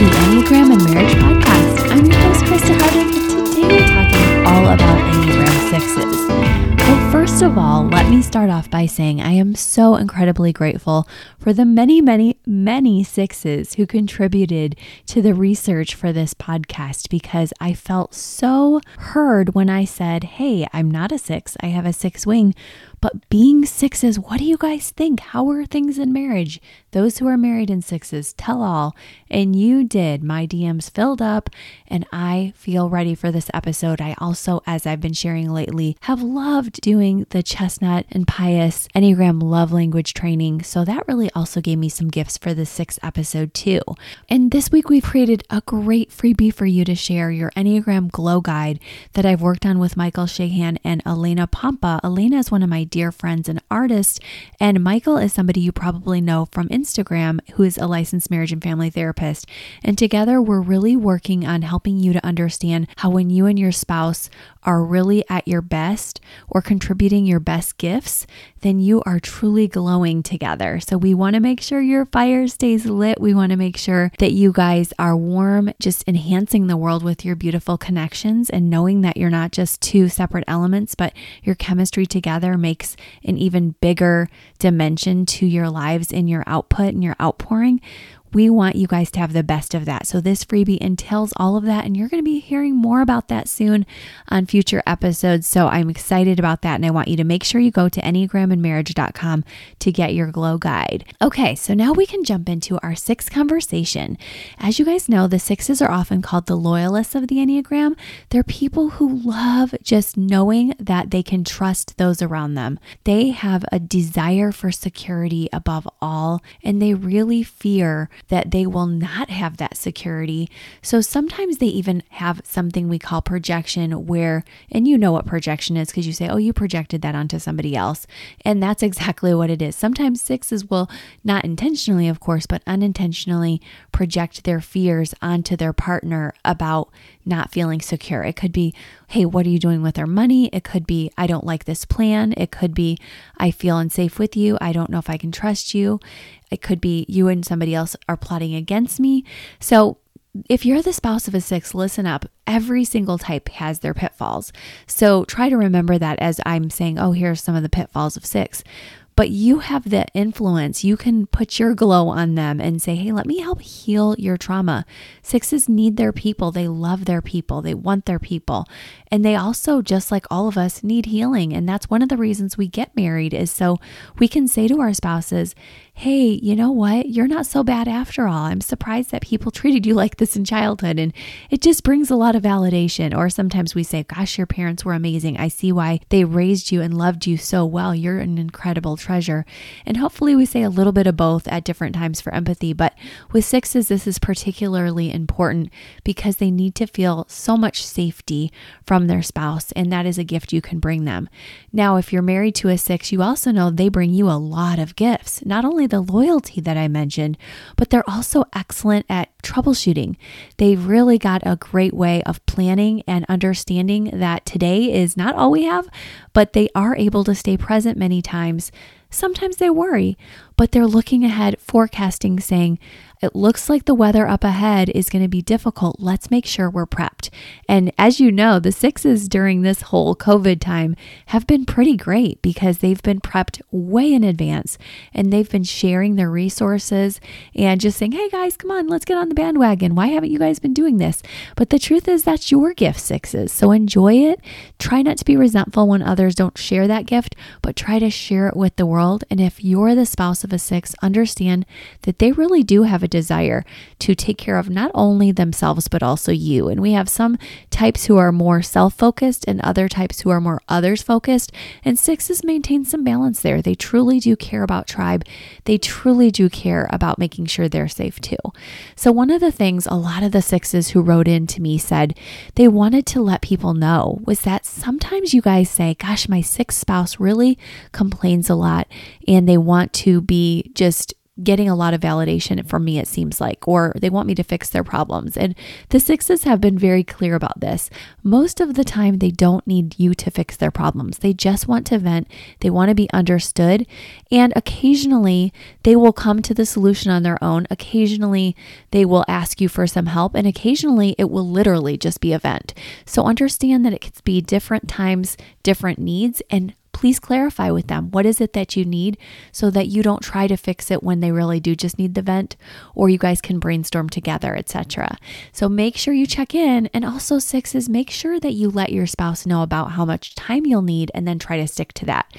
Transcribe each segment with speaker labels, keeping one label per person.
Speaker 1: the Enneagram and Marriage Podcast. I'm your host, Christa Hardin, and today we're talking all about Enneagram Sixes. Well, first of all, let me start off by saying I am so incredibly grateful for the many, many, many sixes who contributed to the research for this podcast because I felt so heard when I said, Hey, I'm not a six, I have a six wing. But being sixes, what do you guys think? How are things in marriage? Those who are married in sixes, tell all. And you did. My DMs filled up, and I feel ready for this episode. I also, as I've been sharing lately, have loved doing the chestnut and Paes Enneagram love language training. So that really also gave me some gifts for the sixth episode, too. And this week, we've created a great freebie for you to share your Enneagram Glow Guide that I've worked on with Michael Shahan and Elena Pompa. Elena is one of my dear friends and artists, and Michael is somebody you probably know from Instagram who is a licensed marriage and family therapist. And together, we're really working on helping you to understand how when you and your spouse are really at your best or contributing your best gifts, then you are truly glowing together. So we want to make sure your fire stays lit. We want to make sure that you guys are warm, just enhancing the world with your beautiful connections and knowing that you're not just two separate elements, but your chemistry together makes an even bigger dimension to your lives in your output and your outpouring. We want you guys to have the best of that. So, this freebie entails all of that, and you're going to be hearing more about that soon on future episodes. So, I'm excited about that, and I want you to make sure you go to EnneagramandMarriage.com to get your glow guide. Okay, so now we can jump into our sixth conversation. As you guys know, the sixes are often called the loyalists of the Enneagram. They're people who love just knowing that they can trust those around them. They have a desire for security above all, and they really fear that they will not have that security. So sometimes they even have something we call projection, where, and you know what projection is because you say, oh, you projected that onto somebody else. And that's exactly what it is. Sometimes sixes will not intentionally, of course, but unintentionally project their fears onto their partner about not feeling secure. It could be, hey, what are you doing with our money? It could be, I don't like this plan. It could be, I feel unsafe with you. I don't know if I can trust you. It could be you and somebody else are plotting against me. So, if you're the spouse of a six, listen up. Every single type has their pitfalls. So try to remember that as I'm saying, oh, here are some of the pitfalls of six but you have the influence. You can put your glow on them and say, hey, let me help heal your trauma. Sixes need their people. They love their people. They want their people. And they also, just like all of us, need healing. And that's one of the reasons we get married is so we can say to our spouses, hey, you know what? You're not so bad after all. I'm surprised that people treated you like this in childhood. And it just brings a lot of validation. Or sometimes we say, gosh, your parents were amazing. I see why they raised you and loved you so well. You're an incredible treasure. And hopefully we say a little bit of both at different times for empathy. But with sixes, this is particularly important because they need to feel so much safety from their spouse. And that is a gift you can bring them. Now, if you're married to a six, you also know they bring you a lot of gifts. Not only the loyalty that I mentioned, but they're also excellent at troubleshooting. They've really got a great way of planning and understanding that today is not all we have, but they are able to stay present many times. Sometimes they worry, but they're looking ahead, forecasting, saying, it looks like the weather up ahead is going to be difficult. Let's make sure we're prepped. And as you know, the sixes during this whole COVID time have been pretty great because they've been prepped way in advance and they've been sharing their resources and just saying, hey guys, come on, let's get on the bandwagon. Why haven't you guys been doing this? But the truth is, that's your gift, sixes. So enjoy it. Try not to be resentful when others don't share that gift, but try to share it with the world. And if you're the spouse of a six, understand that they really do have a desire to take care of not only themselves, but also you. And we have some types who are more self focused and other types who are more others focused. And sixes maintain some balance there. They truly do care about tribe, they truly do care about making sure they're safe too. So, one of the things a lot of the sixes who wrote in to me said they wanted to let people know was that sometimes you guys say, Gosh, my sixth spouse really complains a lot and they want to be just getting a lot of validation from me, it seems like, or they want me to fix their problems. And the sixes have been very clear about this. Most of the time, they don't need you to fix their problems. They just want to vent, they want to be understood. And occasionally, they will come to the solution on their own. Occasionally, they will ask you for some help. And occasionally, it will literally just be a vent. So understand that it could be different times, different needs, and please clarify with them what is it that you need so that you don't try to fix it when they really do just need the vent or you guys can brainstorm together etc so make sure you check in and also six is make sure that you let your spouse know about how much time you'll need and then try to stick to that.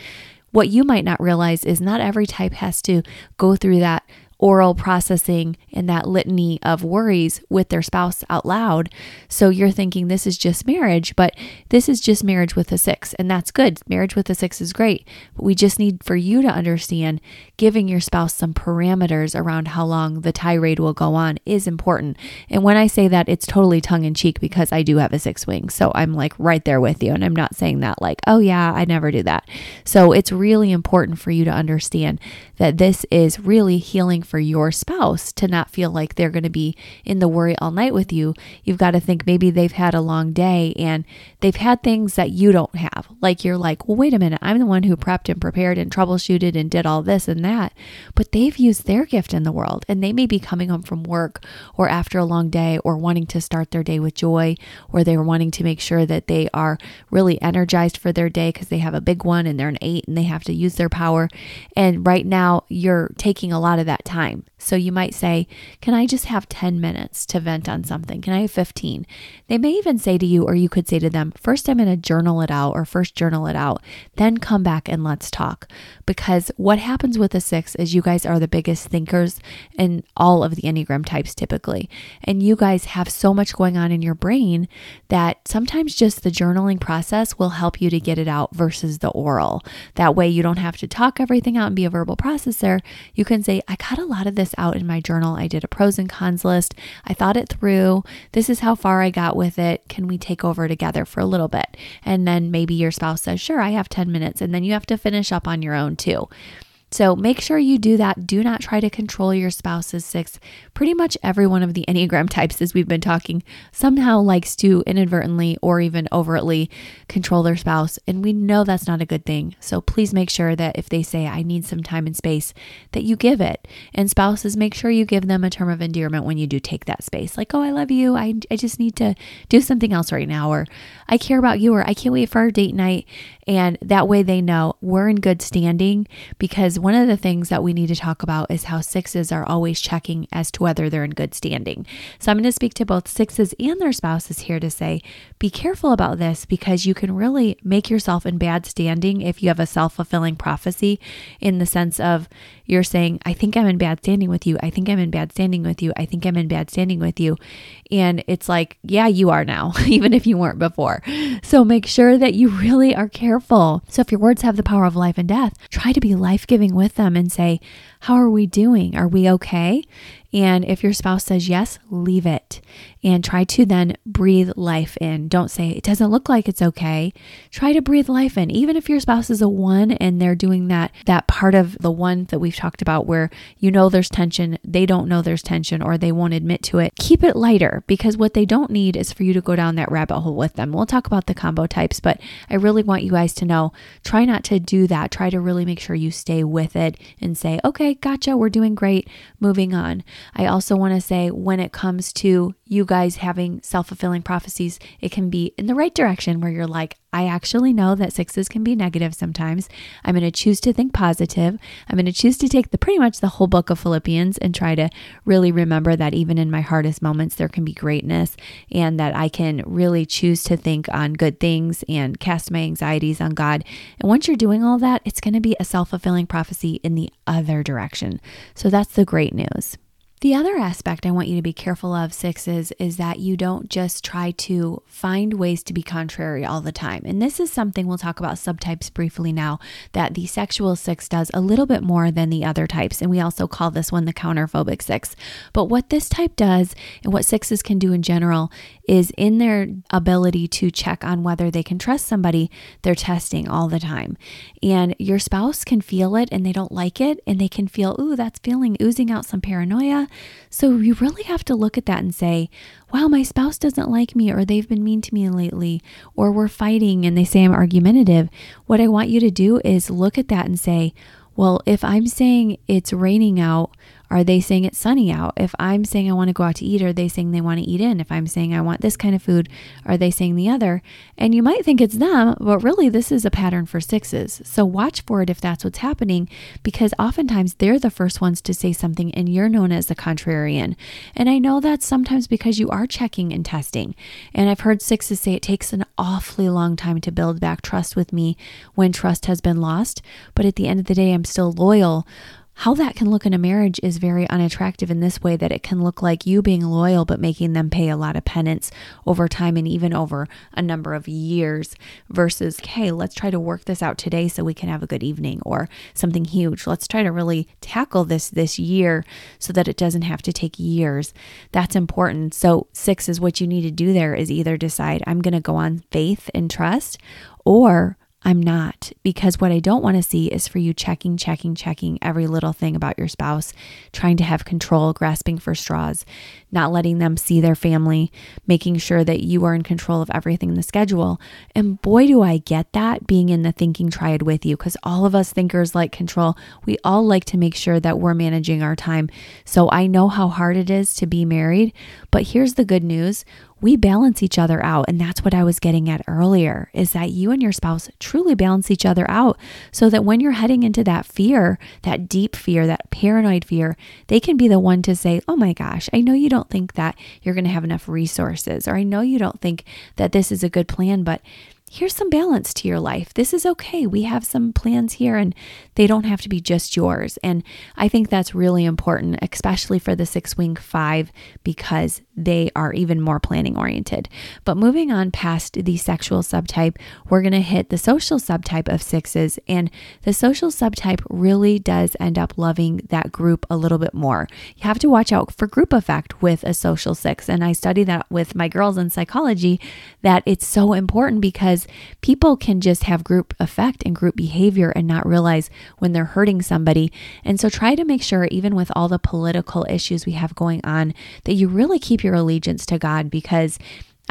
Speaker 1: What you might not realize is not every type has to go through that oral processing and that litany of worries with their spouse out loud. So you're thinking this is just marriage, but this is just marriage with a six, and that's good. Marriage with a six is great, but we just need for you to understand giving your spouse some parameters around how long the tirade will go on is important. And when I say that, it's totally tongue in cheek because I do have a six wing. So I'm like right there with you. And I'm not saying that like, oh yeah, I never do that. So it's really important for you to understand that this is really healing for your spouse to not feel like they're going to be in the worry all night with you. You've got to think maybe they've had a long day and they've had things that you don't have. Like you're like, well, wait a minute, I'm the one who prepped and prepared and troubleshooted and did all this and that. But they've used their gift in the world and they may be coming home from work or after a long day or wanting to start their day with joy or they're wanting to make sure that they are really energized for their day because they have a big one and they're an eight and they have to use their power. And right now, you're taking a lot of that time time. So you might say, Can I just have 10 minutes to vent on something? Can I have 15? They may even say to you, or you could say to them, First, I'm going to journal it out, or first journal it out, then come back and let's talk. Because what happens with a six is you guys are the biggest thinkers in all of the Enneagram types typically. And you guys have so much going on in your brain that sometimes just the journaling process will help you to get it out versus the oral. That way you don't have to talk everything out and be a verbal processor. You can say, I got a lot of this this out in my journal. I did a pros and cons list. I thought it through. This is how far I got with it. Can we take over together for a little bit? And then maybe your spouse says, Sure, I have 10 minutes. And then you have to finish up on your own too. So make sure you do that. Do not try to control your spouse's six. Pretty much every one of the Enneagram types, as we've been talking, somehow likes to inadvertently or even overtly control their spouse. And we know that's not a good thing. So please make sure that if they say, I need some time and space, that you give it. And spouses, make sure you give them a term of endearment when you do take that space. Like, oh, I love you. I, I just need to do something else right now. Or I care about you. Or I can't wait for our date night. And that way they know we're in good standing because one of the things that we need to talk about is how sixes are always checking as to whether they're in good standing. So I'm going to speak to both sixes and their spouses here to say be careful about this because you can really make yourself in bad standing if you have a self fulfilling prophecy in the sense of you're saying, I think I'm in bad standing with you. I think I'm in bad standing with you. I think I'm in bad standing with you. And it's like, yeah, you are now, even if you weren't before. So make sure that you really are careful. So if your words have the power of life and death, try to be life giving with them and say, How are we doing? Are we okay? And if your spouse says yes, leave it and try to then breathe life in. Don't say it doesn't look like it's okay. Try to breathe life in. Even if your spouse is a one and they're doing that that part of the one that we've talked about where you know there's tension, they don't know there's tension or they won't admit to it. Keep it lighter because what they don't need is for you to go down that rabbit hole with them. We'll talk about the combo types, but I really want you guys to know try not to do that. Try to really make sure you stay with it and say, "Okay, gotcha, we're doing great. Moving on." I also want to say when it comes to you guys having self fulfilling prophecies, it can be in the right direction where you're like, I actually know that sixes can be negative sometimes. I'm going to choose to think positive. I'm going to choose to take the pretty much the whole book of Philippians and try to really remember that even in my hardest moments, there can be greatness and that I can really choose to think on good things and cast my anxieties on God. And once you're doing all that, it's going to be a self fulfilling prophecy in the other direction. So that's the great news. The other aspect I want you to be careful of, sixes, is that you don't just try to find ways to be contrary all the time. And this is something we'll talk about subtypes briefly now that the sexual six does a little bit more than the other types. And we also call this one the counterphobic six. But what this type does and what sixes can do in general is in their ability to check on whether they can trust somebody, they're testing all the time. And your spouse can feel it and they don't like it. And they can feel, ooh, that's feeling oozing out some paranoia so you really have to look at that and say, wow, my spouse doesn't like me, or they've been mean to me lately, or we're fighting and they say I'm argumentative. What I want you to do is look at that and say, well, if I'm saying it's raining out, are they saying it's sunny out? If I'm saying I want to go out to eat, are they saying they want to eat in? If I'm saying I want this kind of food, are they saying the other? And you might think it's them, but really this is a pattern for sixes. So watch for it if that's what's happening, because oftentimes they're the first ones to say something and you're known as the contrarian. And I know that's sometimes because you are checking and testing. And I've heard sixes say it takes an awfully long time to build back trust with me when trust has been lost. But at the end of the day, I'm still loyal how that can look in a marriage is very unattractive in this way that it can look like you being loyal but making them pay a lot of penance over time and even over a number of years versus hey let's try to work this out today so we can have a good evening or something huge. Let's try to really tackle this this year so that it doesn't have to take years. That's important. So 6 is what you need to do there is either decide I'm going to go on faith and trust or I'm not, because what I don't want to see is for you checking, checking, checking every little thing about your spouse, trying to have control, grasping for straws, not letting them see their family, making sure that you are in control of everything in the schedule. And boy, do I get that being in the thinking triad with you, because all of us thinkers like control. We all like to make sure that we're managing our time. So I know how hard it is to be married, but here's the good news we balance each other out. And that's what I was getting at earlier is that you and your spouse truly balance each other out so that when you're heading into that fear, that deep fear, that paranoid fear, they can be the one to say, Oh my gosh, I know you don't think that you're going to have enough resources, or I know you don't think that this is a good plan, but here's some balance to your life. This is okay. We have some plans here and they don't have to be just yours. And I think that's really important, especially for the six wing five, because they are even more planning oriented. But moving on past the sexual subtype, we're going to hit the social subtype of sixes. And the social subtype really does end up loving that group a little bit more. You have to watch out for group effect with a social six. And I study that with my girls in psychology that it's so important because because people can just have group effect and group behavior and not realize when they're hurting somebody. And so try to make sure, even with all the political issues we have going on, that you really keep your allegiance to God because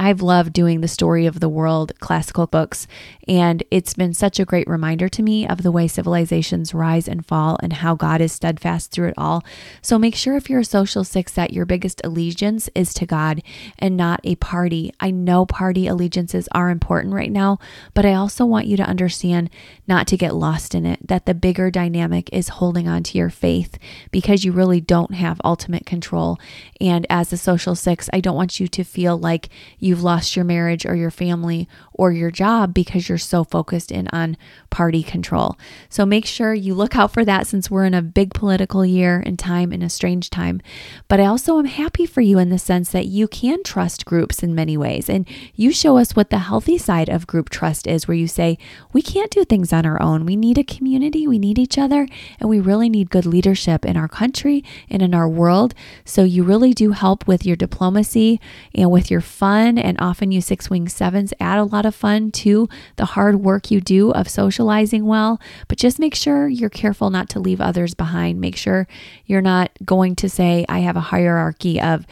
Speaker 1: I've loved doing the story of the world classical books, and it's been such a great reminder to me of the way civilizations rise and fall and how God is steadfast through it all. So make sure if you're a social six that your biggest allegiance is to God and not a party. I know party allegiances are important right now, but I also want you to understand not to get lost in it, that the bigger dynamic is holding on to your faith because you really don't have ultimate control. And as a social six, I don't want you to feel like you you've lost your marriage or your family or your job because you're so focused in on party control. So make sure you look out for that since we're in a big political year and time in a strange time. But I also am happy for you in the sense that you can trust groups in many ways. And you show us what the healthy side of group trust is, where you say, we can't do things on our own. We need a community, we need each other, and we really need good leadership in our country and in our world. So you really do help with your diplomacy and with your fun. And often you six wing sevens add a lot of fun to the hard work you do of socializing well, but just make sure you're careful not to leave others behind. Make sure you're not going to say, I have a hierarchy of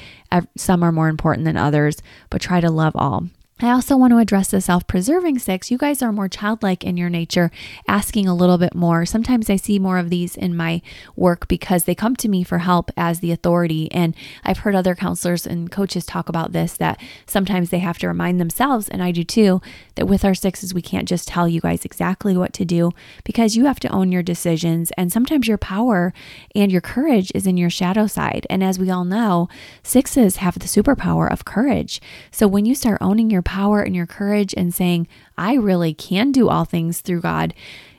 Speaker 1: some are more important than others, but try to love all. I also want to address the self preserving six. You guys are more childlike in your nature, asking a little bit more. Sometimes I see more of these in my work because they come to me for help as the authority. And I've heard other counselors and coaches talk about this that sometimes they have to remind themselves, and I do too, that with our sixes, we can't just tell you guys exactly what to do because you have to own your decisions. And sometimes your power and your courage is in your shadow side. And as we all know, sixes have the superpower of courage. So when you start owning your power and your courage and saying, I really can do all things through God,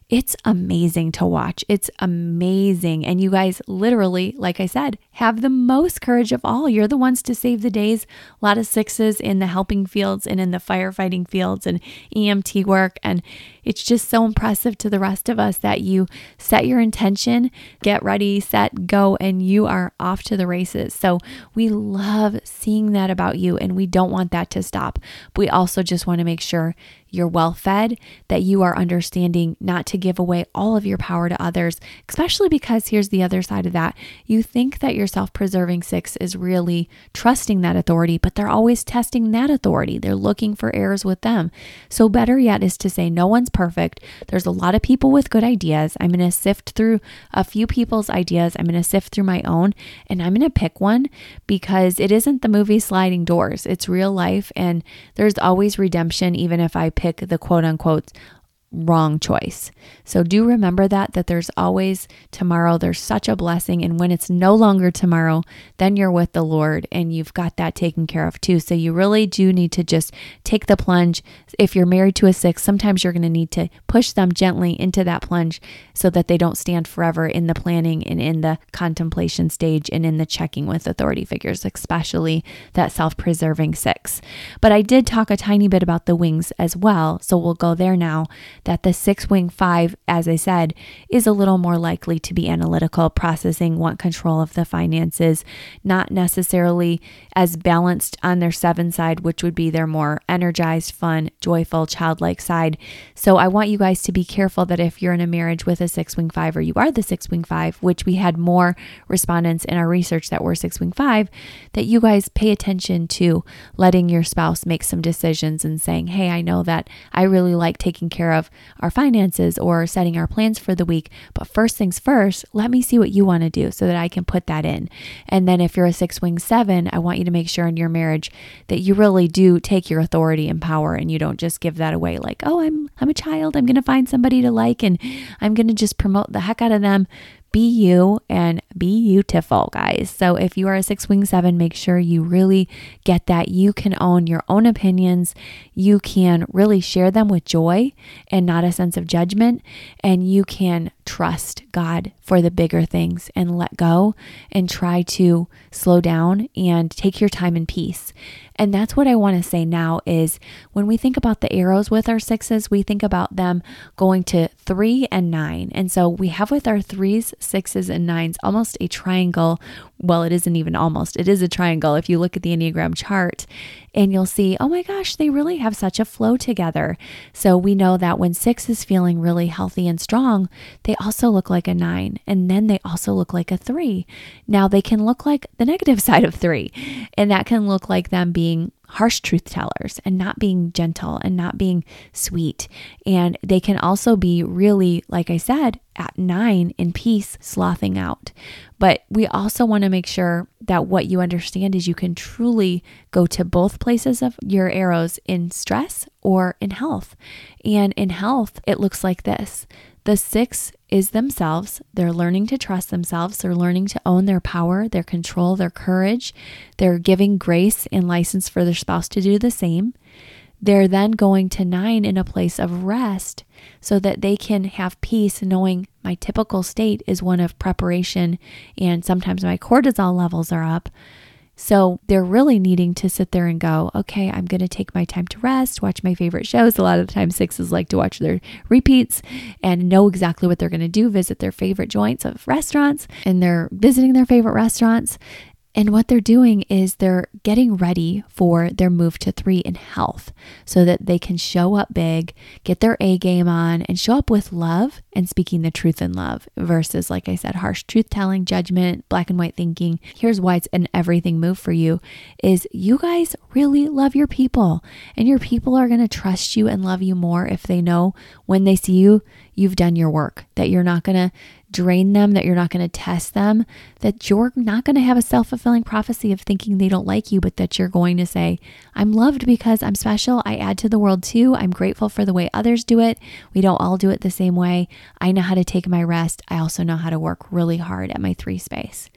Speaker 1: It's amazing to watch. It's amazing. And you guys literally, like I said, have the most courage of all. You're the ones to save the days. A lot of sixes in the helping fields and in the firefighting fields and EMT work. And it's just so impressive to the rest of us that you set your intention, get ready, set, go, and you are off to the races. So we love seeing that about you and we don't want that to stop. But we also just want to make sure you're well fed, that you are understanding not to give away all of your power to others, especially because here's the other side of that. You think that your self preserving six is really trusting that authority, but they're always testing that authority. They're looking for errors with them. So, better yet is to say, no one's perfect. There's a lot of people with good ideas. I'm going to sift through a few people's ideas. I'm going to sift through my own and I'm going to pick one because it isn't the movie Sliding Doors. It's real life and there's always redemption, even if I pick the quote unquote wrong choice. So do remember that that there's always tomorrow. There's such a blessing and when it's no longer tomorrow, then you're with the Lord and you've got that taken care of too. So you really do need to just take the plunge. If you're married to a 6, sometimes you're going to need to push them gently into that plunge so that they don't stand forever in the planning and in the contemplation stage and in the checking with authority figures, especially that self-preserving 6. But I did talk a tiny bit about the wings as well, so we'll go there now that the six wing five, as I said, is a little more likely to be analytical, processing, want control of the finances, not necessarily as balanced on their seven side, which would be their more energized, fun, joyful, childlike side. So I want you guys to be careful that if you're in a marriage with a six wing five or you are the six wing five, which we had more respondents in our research that were six wing five, that you guys pay attention to letting your spouse make some decisions and saying, Hey, I know that I really like taking care of our finances or setting our plans for the week. But first things first, let me see what you want to do so that I can put that in. And then if you're a six wing seven, I want you to make sure in your marriage that you really do take your authority and power and you don't just give that away like, oh, I'm I'm a child. I'm gonna find somebody to like and I'm gonna just promote the heck out of them be you and be beautiful, guys. So if you are a six wing seven, make sure you really get that you can own your own opinions. You can really share them with joy and not a sense of judgment. And you can trust God for the bigger things and let go and try to slow down and take your time in peace. And that's what I want to say now is when we think about the arrows with our sixes, we think about them going to three and nine. And so we have with our threes, sixes, and nines almost a triangle. Well, it isn't even almost, it is a triangle if you look at the Enneagram chart and you'll see, oh my gosh, they really have such a flow together. So we know that when six is feeling really healthy and strong, they also look like a nine, and then they also look like a three. Now they can look like the negative side of three, and that can look like them being harsh truth tellers and not being gentle and not being sweet. And they can also be really, like I said, at nine in peace, slothing out. But we also want to make sure that what you understand is you can truly go to both places of your arrows in stress or in health. And in health, it looks like this the six is themselves. They're learning to trust themselves. They're learning to own their power, their control, their courage. They're giving grace and license for their spouse to do the same. They're then going to nine in a place of rest so that they can have peace, knowing my typical state is one of preparation and sometimes my cortisol levels are up. So they're really needing to sit there and go, okay, I'm going to take my time to rest, watch my favorite shows. A lot of the time, sixes like to watch their repeats and know exactly what they're going to do, visit their favorite joints of restaurants, and they're visiting their favorite restaurants. And what they're doing is they're getting ready for their move to three in health so that they can show up big, get their A game on, and show up with love and speaking the truth in love versus, like I said, harsh truth telling, judgment, black and white thinking. Here's why it's an everything move for you is you guys really love your people, and your people are going to trust you and love you more if they know when they see you, you've done your work, that you're not going to drain them, that you're not going to test them, that you're not going to have a self fulfilling prophecy of thinking they don't like you, but that you're going to say, I'm loved because I'm special. I add to the world too. I'm grateful for the way others do it. We don't all do it the same way. I know how to take my rest. I also know how to work really hard at my three space.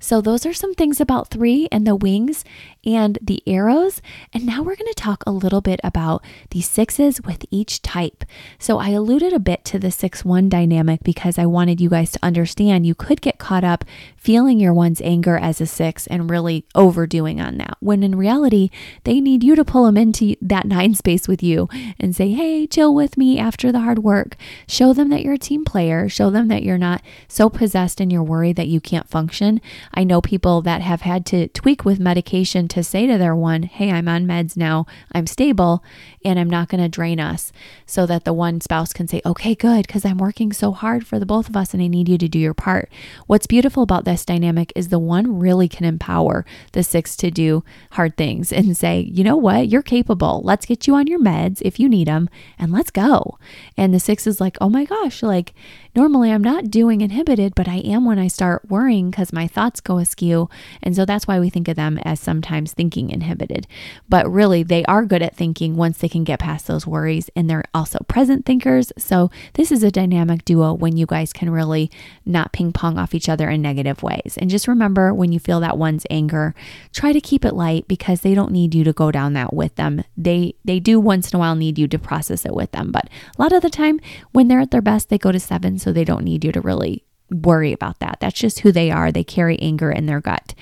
Speaker 1: So, those are some things about three and the wings and the arrows. And now we're going to talk a little bit about the sixes with each type. So, I alluded a bit to the 6 1 dynamic because I wanted you guys to understand you could get caught up feeling your one's anger as a six and really overdoing on that. When in reality, they need you to pull them into that nine space with you and say, hey, chill with me after the hard work. Show them that you're a team player. Show them that you're not so possessed in your worry that you can't function. I know people that have had to tweak with medication to say to their one, hey, I'm on meds now, I'm stable, and I'm not going to drain us, so that the one spouse can say, okay, good, because I'm working so hard for the both of us and I need you to do your part. What's beautiful about this dynamic is the one really can empower the six to do hard things and say, you know what, you're capable. Let's get you on your meds if you need them and let's go. And the six is like, oh my gosh, like normally I'm not doing inhibited, but I am when I start worrying because my thoughts go askew. And so that's why we think of them as sometimes thinking inhibited. But really, they are good at thinking once they can get past those worries and they're also present thinkers. So this is a dynamic duo when you guys can really not ping pong off each other in negative ways. And just remember when you feel that one's anger, try to keep it light because they don't need you to go down that with them. They they do once in a while need you to process it with them, but a lot of the time when they're at their best, they go to 7 so they don't need you to really worry about that. That's just who they are. They carry anger in their gut.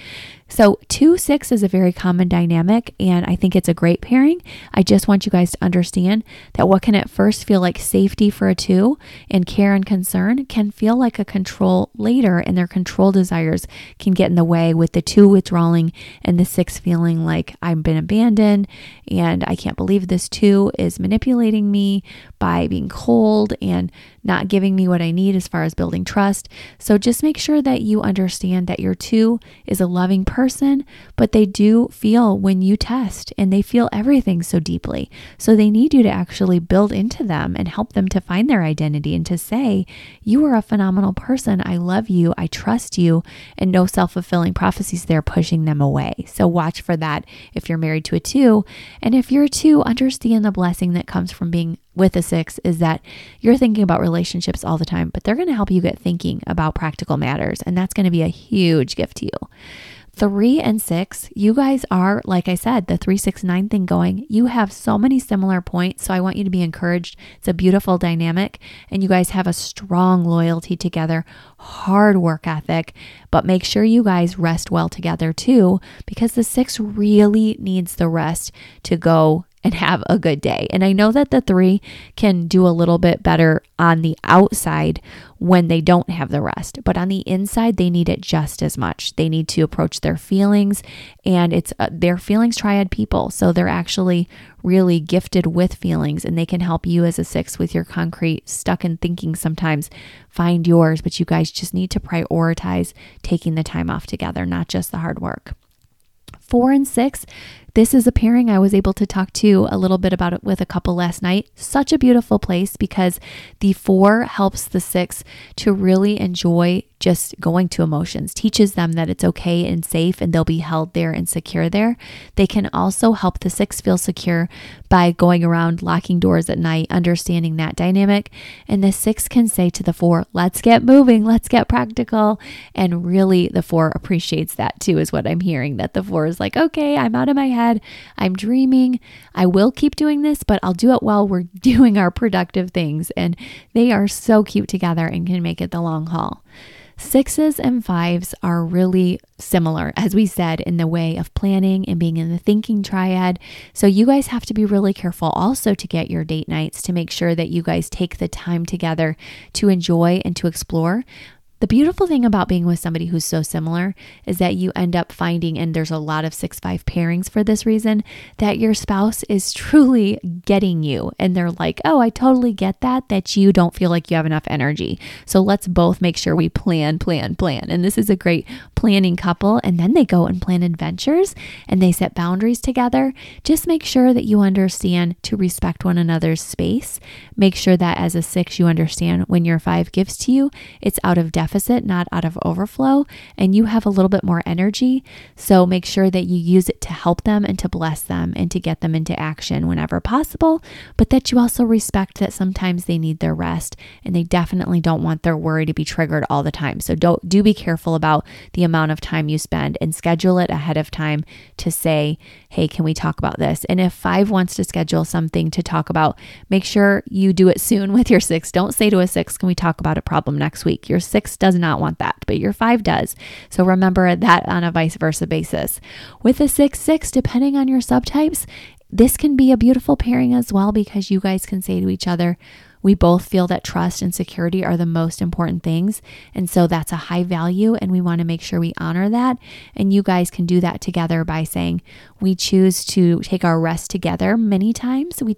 Speaker 1: So, 2 6 is a very common dynamic, and I think it's a great pairing. I just want you guys to understand that what can at first feel like safety for a 2 and care and concern can feel like a control later, and their control desires can get in the way with the 2 withdrawing and the 6 feeling like I've been abandoned and I can't believe this 2 is manipulating me by being cold and not giving me what I need as far as building trust. So, just make sure that you understand that your 2 is a loving person person, but they do feel when you test and they feel everything so deeply. So they need you to actually build into them and help them to find their identity and to say, You are a phenomenal person. I love you. I trust you. And no self fulfilling prophecies there pushing them away. So watch for that if you're married to a two. And if you're a two, understand the blessing that comes from being with a six is that you're thinking about relationships all the time, but they're going to help you get thinking about practical matters. And that's going to be a huge gift to you three and six, you guys are, like I said, the three, six, nine thing going. You have so many similar points. So I want you to be encouraged. It's a beautiful dynamic, and you guys have a strong loyalty together, hard work ethic, but make sure you guys rest well together too, because the six really needs the rest to go and have a good day. And I know that the three can do a little bit better on the outside when they don't have the rest, but on the inside, they need it just as much. They need to approach their feelings, and it's uh, their feelings triad people. So they're actually really gifted with feelings, and they can help you as a six with your concrete, stuck in thinking sometimes. Find yours, but you guys just need to prioritize taking the time off together, not just the hard work. Four and six, this is a pairing I was able to talk to a little bit about it with a couple last night. Such a beautiful place because the four helps the six to really enjoy just going to emotions, teaches them that it's okay and safe and they'll be held there and secure there. They can also help the six feel secure by going around locking doors at night, understanding that dynamic. And the six can say to the four, let's get moving, let's get practical. And really, the four appreciates that too, is what I'm hearing. That the four is like, okay, I'm out of my head, I'm dreaming. I will keep doing this, but I'll do it while we're doing our productive things. And they are so cute together and can make it the long haul. Sixes and fives are really similar, as we said, in the way of planning and being in the thinking triad. So, you guys have to be really careful also to get your date nights to make sure that you guys take the time together to enjoy and to explore. The beautiful thing about being with somebody who's so similar is that you end up finding, and there's a lot of 6 5 pairings for this reason, that your spouse is truly getting you. And they're like, oh, I totally get that, that you don't feel like you have enough energy. So let's both make sure we plan, plan, plan. And this is a great planning couple. And then they go and plan adventures and they set boundaries together. Just make sure that you understand to respect one another's space. Make sure that as a six, you understand when your five gives to you, it's out of def deficit, not out of overflow, and you have a little bit more energy. So make sure that you use it to help them and to bless them and to get them into action whenever possible, but that you also respect that sometimes they need their rest and they definitely don't want their worry to be triggered all the time. So don't do be careful about the amount of time you spend and schedule it ahead of time to say, "Hey, can we talk about this?" And if 5 wants to schedule something to talk about, make sure you do it soon with your 6. Don't say to a 6, "Can we talk about a problem next week?" Your 6 does not want that, but your 5 does. So remember that on a vice versa basis. With a 6 6, depending on your subtypes, this can be a beautiful pairing as well because you guys can say to each other, we both feel that trust and security are the most important things. And so that's a high value, and we want to make sure we honor that. And you guys can do that together by saying, We choose to take our rest together many times. We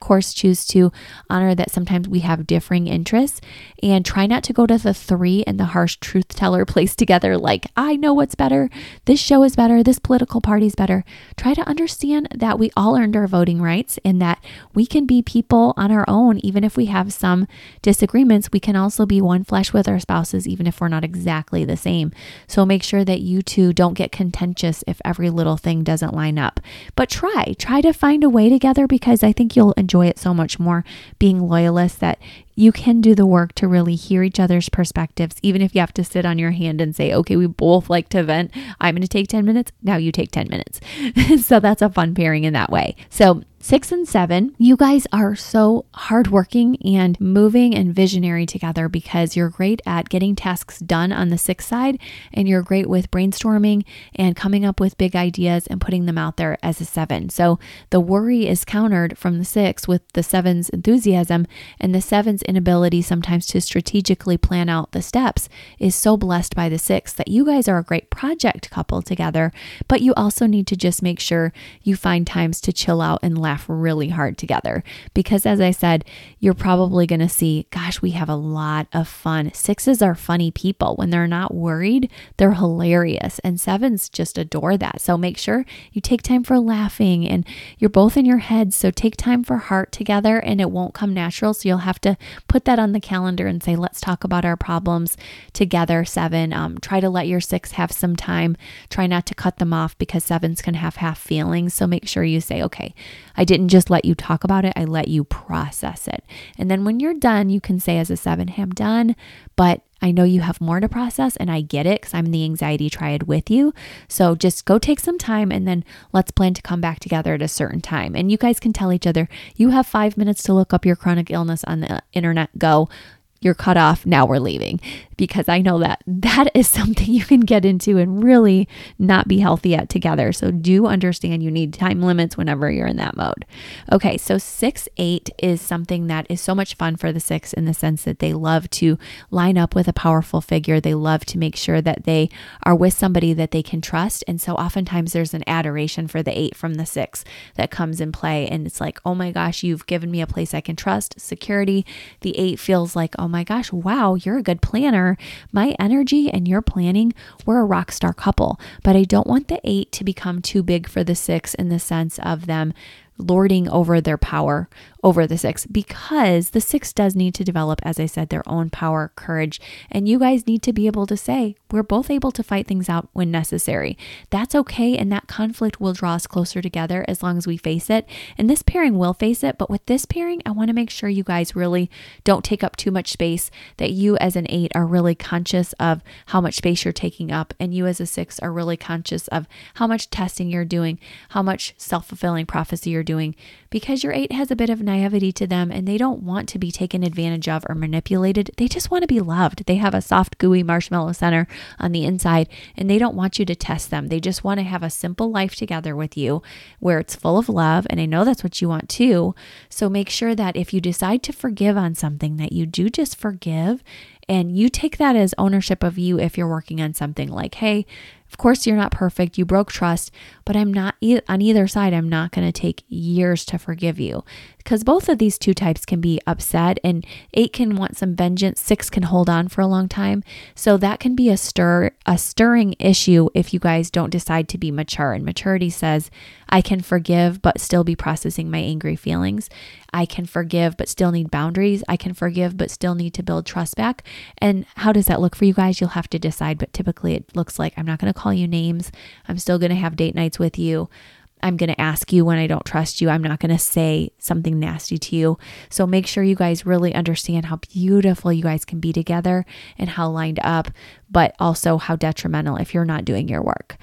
Speaker 1: course, choose to honor that sometimes we have differing interests and try not to go to the three and the harsh truth teller place together like, I know what's better. This show is better. This political party is better. Try to understand that we all earned our voting rights and that we can be people on our own, even if we have some disagreements. We can also be one flesh with our spouses, even if we're not exactly the same. So make sure that you two don't get contentious if every little thing doesn't line up. But try, try to find a way together because I think you'll enjoy it so much more being loyalists that you can do the work to really hear each other's perspectives, even if you have to sit on your hand and say, okay, we both like to vent. I'm going to take 10 minutes. Now you take 10 minutes. so that's a fun pairing in that way. So Six and seven, you guys are so hardworking and moving and visionary together because you're great at getting tasks done on the six side and you're great with brainstorming and coming up with big ideas and putting them out there as a seven. So the worry is countered from the six with the seven's enthusiasm and the seven's inability sometimes to strategically plan out the steps is so blessed by the six that you guys are a great project couple together, but you also need to just make sure you find times to chill out and laugh laugh really hard together. Because as I said, you're probably going to see, gosh, we have a lot of fun. Sixes are funny people. When they're not worried, they're hilarious. And sevens just adore that. So make sure you take time for laughing and you're both in your heads. So take time for heart together and it won't come natural. So you'll have to put that on the calendar and say, let's talk about our problems together. Seven, um, try to let your six have some time. Try not to cut them off because sevens can have half feelings. So make sure you say, okay, didn't just let you talk about it, I let you process it. And then when you're done, you can say as a seven, hey, I'm done, but I know you have more to process and I get it because I'm the anxiety triad with you. So just go take some time and then let's plan to come back together at a certain time. And you guys can tell each other, you have five minutes to look up your chronic illness on the internet. Go you're cut off, now we're leaving. Because I know that that is something you can get into and really not be healthy at together. So do understand you need time limits whenever you're in that mode. Okay, so 6 8 is something that is so much fun for the six in the sense that they love to line up with a powerful figure. They love to make sure that they are with somebody that they can trust. And so oftentimes there's an adoration for the eight from the six that comes in play. And it's like, oh my gosh, you've given me a place I can trust, security. The eight feels like, oh my gosh, wow, you're a good planner. My energy and your planning, we're a rock star couple. But I don't want the eight to become too big for the six in the sense of them lording over their power over the six because the six does need to develop, as I said, their own power, courage. And you guys need to be able to say, we're both able to fight things out when necessary. That's okay. And that conflict will draw us closer together as long as we face it. And this pairing will face it. But with this pairing, I want to make sure you guys really don't take up too much space, that you as an eight are really conscious of how much space you're taking up. And you as a six are really conscious of how much testing you're doing, how much self fulfilling prophecy you're doing, because your eight has a bit of naivety to them and they don't want to be taken advantage of or manipulated. They just want to be loved. They have a soft, gooey marshmallow center on the inside and they don't want you to test them. They just want to have a simple life together with you where it's full of love. And I know that's what you want too. So make sure that if you decide to forgive on something, that you do just forgive and you take that as ownership of you if you're working on something like, hey, Of course, you're not perfect. You broke trust, but I'm not on either side. I'm not going to take years to forgive you because both of these two types can be upset and eight can want some vengeance six can hold on for a long time so that can be a stir a stirring issue if you guys don't decide to be mature and maturity says i can forgive but still be processing my angry feelings i can forgive but still need boundaries i can forgive but still need to build trust back and how does that look for you guys you'll have to decide but typically it looks like i'm not going to call you names i'm still going to have date nights with you I'm going to ask you when I don't trust you. I'm not going to say something nasty to you. So make sure you guys really understand how beautiful you guys can be together and how lined up, but also how detrimental if you're not doing your work.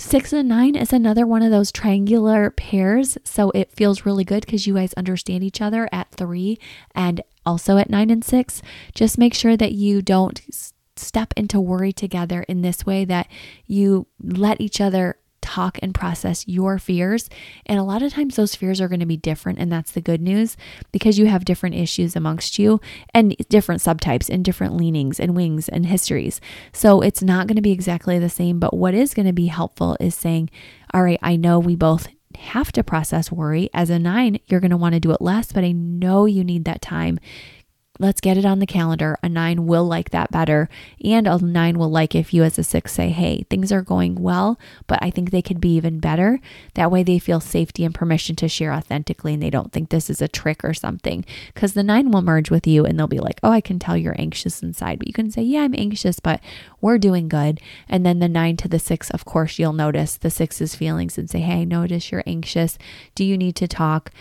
Speaker 1: Six and nine is another one of those triangular pairs. So it feels really good because you guys understand each other at three and also at nine and six. Just make sure that you don't step into worry together in this way, that you let each other talk and process your fears. And a lot of times those fears are going to be different. And that's the good news because you have different issues amongst you and different subtypes and different leanings and wings and histories. So it's not going to be exactly the same. But what is going to be helpful is saying, all right, I know we both have to process worry. As a nine, you're going to want to do it less, but I know you need that time Let's get it on the calendar. A nine will like that better. And a nine will like if you, as a six, say, hey, things are going well, but I think they could be even better. That way they feel safety and permission to share authentically and they don't think this is a trick or something. Because the nine will merge with you and they'll be like, oh, I can tell you're anxious inside. But you can say, yeah, I'm anxious, but we're doing good. And then the nine to the six, of course, you'll notice the six's feelings and say, hey, notice you're anxious. Do you need to talk?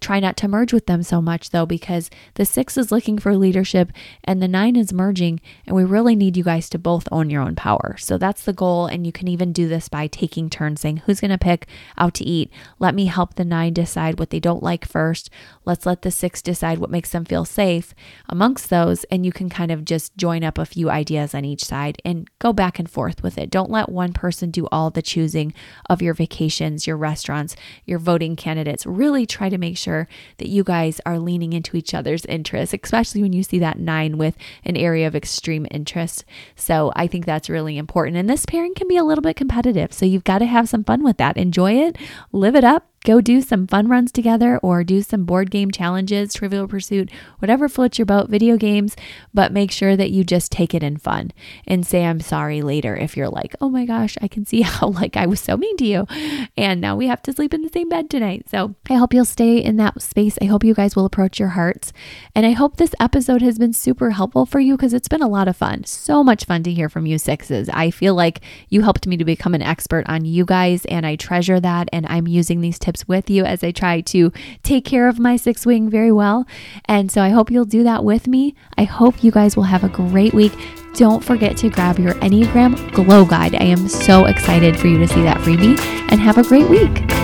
Speaker 1: Try not to merge with them so much though, because the six is looking for leadership and the nine is merging, and we really need you guys to both own your own power. So that's the goal. And you can even do this by taking turns saying, Who's going to pick out to eat? Let me help the nine decide what they don't like first. Let's let the six decide what makes them feel safe amongst those. And you can kind of just join up a few ideas on each side and go back and forth with it. Don't let one person do all the choosing of your vacations, your restaurants, your voting candidates. Really try to make sure that you guys are leaning into each other's interests, especially when you see that nine with an area of extreme interest. So I think that's really important. And this pairing can be a little bit competitive. So you've got to have some fun with that. Enjoy it, live it up, go do some fun runs together or do some board game challenges, trivial pursuit, whatever floats your boat, video games, but make sure that you just take it in fun and say I'm sorry later if you're like, "Oh my gosh, I can see how like I was so mean to you and now we have to sleep in the same bed tonight." So, I hope you'll stay in that space. I hope you guys will approach your hearts. And I hope this episode has been super helpful for you because it's been a lot of fun. So much fun to hear from you sixes. I feel like you helped me to become an expert on you guys and I treasure that and I'm using these tips tips with you as I try to take care of my six wing very well. And so I hope you'll do that with me. I hope you guys will have a great week. Don't forget to grab your Enneagram Glow Guide. I am so excited for you to see that freebie and have a great week.